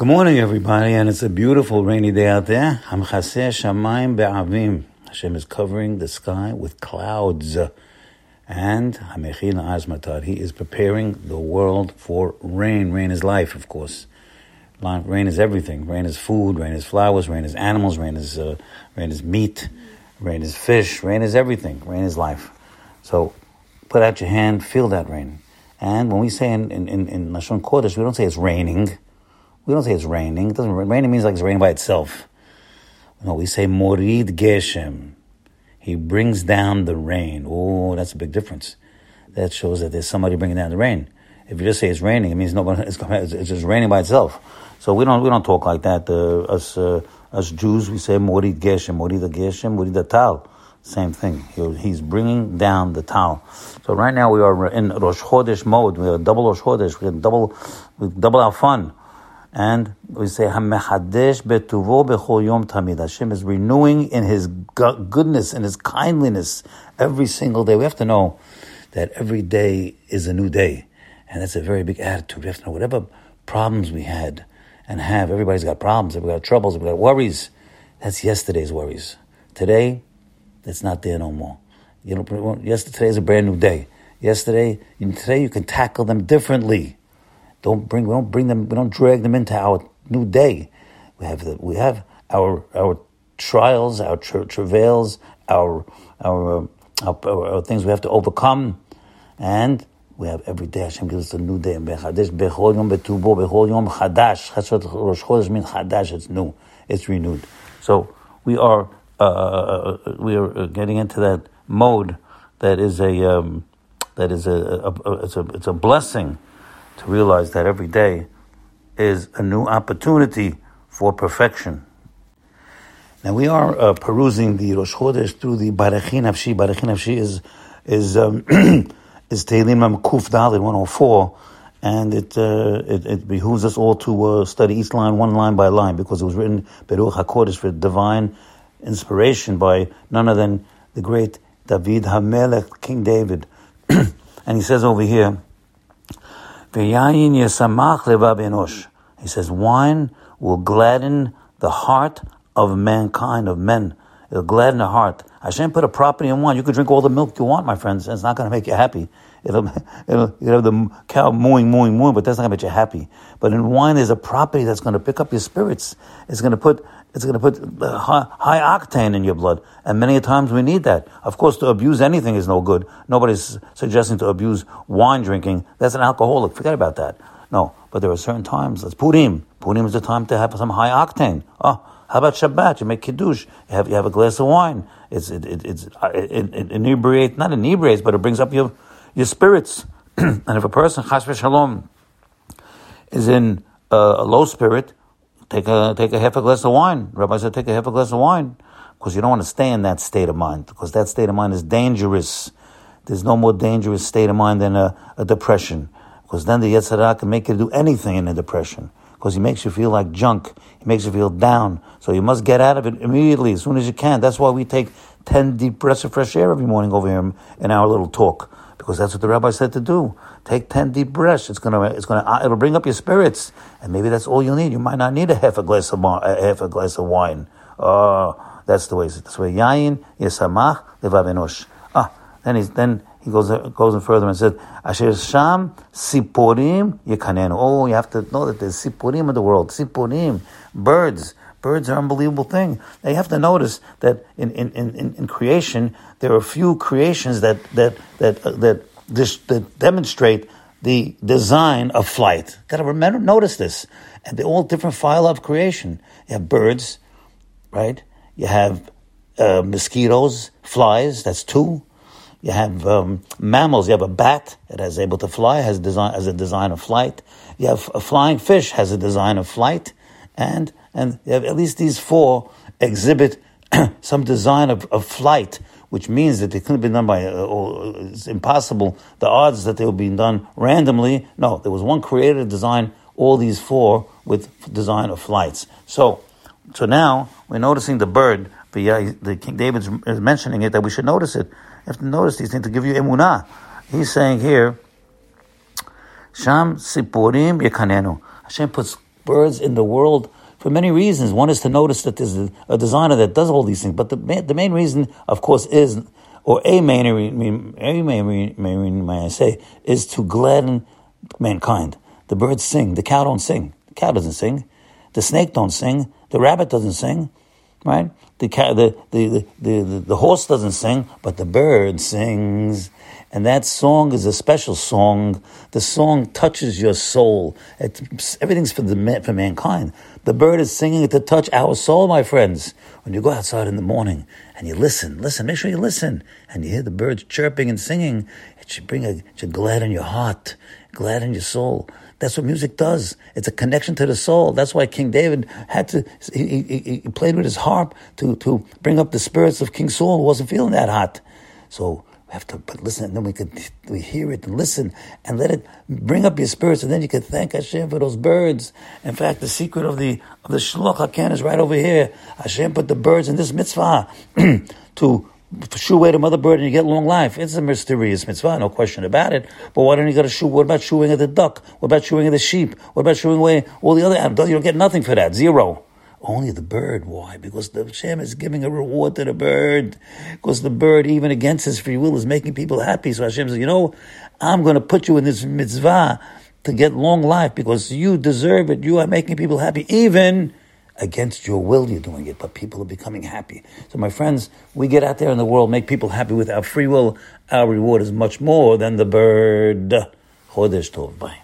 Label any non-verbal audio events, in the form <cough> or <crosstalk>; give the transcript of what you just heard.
Good morning, everybody, and it's a beautiful rainy day out there. Be'avim. Hashem is covering the sky with clouds. And Hamechin He is preparing the world for rain. Rain is life, of course. Rain is everything. Rain is food. Rain is flowers. Rain is animals. Rain is uh, rain is meat. Rain is fish. Rain is everything. Rain is life. So, put out your hand, feel that rain. And when we say in in in, in Lashon Kodesh, we don't say it's raining. We don't say it's raining. It doesn't raining means like it's raining by itself. No, we say Morid Geshem. He brings down the rain. Oh, that's a big difference. That shows that there's somebody bringing down the rain. If you just say it's raining, it means nobody. <laughs> It's, it's just raining by itself. So we don't we don't talk like that. Uh, us uh, us Jews we say Morid Geshem, Morid Geshem, Morid Tal. Same thing. He, he's bringing down the Tal. So right now we are in Rosh Chodesh mode. We have double Rosh Chodesh. We have double we double our fun. And we say, HaMechadesh betuvo bechol yom tamid. Hashem is renewing in His goodness and His kindliness every single day. We have to know that every day is a new day. And that's a very big attitude. We have to know whatever problems we had and have, everybody's got problems, everybody's got troubles, everybody's got worries. That's yesterday's worries. Today, that's not there no more. You know, yesterday is a brand new day. Yesterday, today you can tackle them differently. Don't bring, we don't bring them, we don't drag them into our new day. We have the, we have our our trials, our tra- travails, our our, our, our, our things we have to overcome, and we have every day. Hashem gives us a new day. Bechol yom betubo, bechol yom chadash. Rosh Chodesh means chadash. It's new. It's renewed. So we are uh, uh, uh we are getting into that mode that is a um, that is a, a, a, it's a it's a blessing to realize that every day is a new opportunity for perfection. Now we are uh, perusing the Rosh Chodesh through the Barechin Nafshi. Barechin Nafshi is is um, <clears throat> is Tehillim Kuf Dalid 104, and it, uh, it, it behooves us all to uh, study each line one line by line because it was written Beruach Hakodesh for divine inspiration by none other than the great David Hamelech, King David, <clears throat> and he says over here. He says, wine will gladden the heart of mankind, of men. It'll gladden the heart. Hashem put a property in wine. You can drink all the milk you want, my friends, it's not going to make you happy. It'll, it'll, you have the cow mooing, mooing, mooing, but that's not going to make you happy. But in wine, there's a property that's going to pick up your spirits. It's going to put it's going to put high, high, octane in your blood. And many times we need that. Of course, to abuse anything is no good. Nobody's suggesting to abuse wine drinking. That's an alcoholic. Forget about that. No, but there are certain times. Let's Purim. Purim is the time to have some high octane. Oh, how about Shabbat? You make kiddush. You have you have a glass of wine. It's it, it it's it, it inebriates not inebriates, but it brings up your your spirits. <clears throat> and if a person chas v'shalom is in uh, a low spirit, take a take a half a glass of wine. Rabbi said, take a half a glass of wine because you don't want to stay in that state of mind because that state of mind is dangerous. There's no more dangerous state of mind than a, a depression because then the Yetzer Hara can make you do anything in a depression because he makes you feel like junk. He makes you feel down. So you must get out of it immediately as soon as you can. That's why we take 10 deep breaths of fresh air every morning over here in our little talk because that's what the rabbi said to do. Take ten deep breaths. It's gonna, it's gonna, uh, it'll bring up your spirits, and maybe that's all you need. You might not need a half a glass of a half a glass of wine. Oh, that's the way. That's the way. Yain yesamach levav Ah, then he's then he goes goes in further and said, Asher sham sipurim yekanenu. Oh, you have to know that there's sipurim in the world. Sipurim, birds. Birds are an unbelievable thing. They have to notice that in, in, in, in creation, there are few creations that, that, that, uh, that, that demonstrate the design of flight. Got to remember, notice this. And they're all different file of creation. You have birds, right? You have uh, mosquitoes, flies, that's two. You have um, mammals. You have a bat that is able to fly, has design has a design of flight. You have a flying fish has a design of flight, and and at least these four exhibit <clears throat> some design of, of flight, which means that they couldn't be done by, uh, or it's impossible, the odds that they were being done randomly. No, there was one creator to design all these four with design of flights. So, so now we're noticing the bird, the, the King David is mentioning it, that we should notice it. You have to notice these things to give you emunah. He's saying here, Sham Sipurim Yekanenu. Hashem puts birds in the world for many reasons. One is to notice that there's a, designer that does all these things, but the, the main reason, of course, is, or a main, a main, main, may I say, is to gladden mankind. The birds sing. The cow don't sing. The cow doesn't sing. The snake don't sing. The rabbit doesn't sing. Right? The, the, the, the, the, horse doesn't sing, but the bird sings. And that song is a special song. The song touches your soul. It's, everything's for the for mankind. The bird is singing to touch our soul, my friends. When you go outside in the morning and you listen, listen, make sure you listen, and you hear the birds chirping and singing, should bring a, should gladden your heart, gladden your soul. That's what music does. It's a connection to the soul. That's why King David had to, he, he, he played with his harp to, to bring up the spirits of King Saul who wasn't feeling that hot. So we have to but listen, and then we could we hear it and listen and let it bring up your spirits, and then you can thank Hashem for those birds. In fact, the secret of the of the Shiluach Hakan is right over here. Hashem put the birds in this mitzvah <clears throat> to shoo away the mother bird and you get long life. It's a mysterious mitzvah, no question about it. But why don't you go to shoo? What about shooing at the duck? What about shooing at the sheep? What about shooing away all the other animals? You don't get nothing for that. Zero. Only the bird. Why? Because the Hashem is giving a reward to the bird. Because the bird, even against his free will, is making people happy. So Hashem says, you know, I'm going to put you in this mitzvah to get long life because you deserve it. You are making people happy, even against your will you're doing it, but people are becoming happy. So my friends, we get out there in the world, make people happy with our free will. Our reward is much more than the bird. Chodesh Tov. Bye.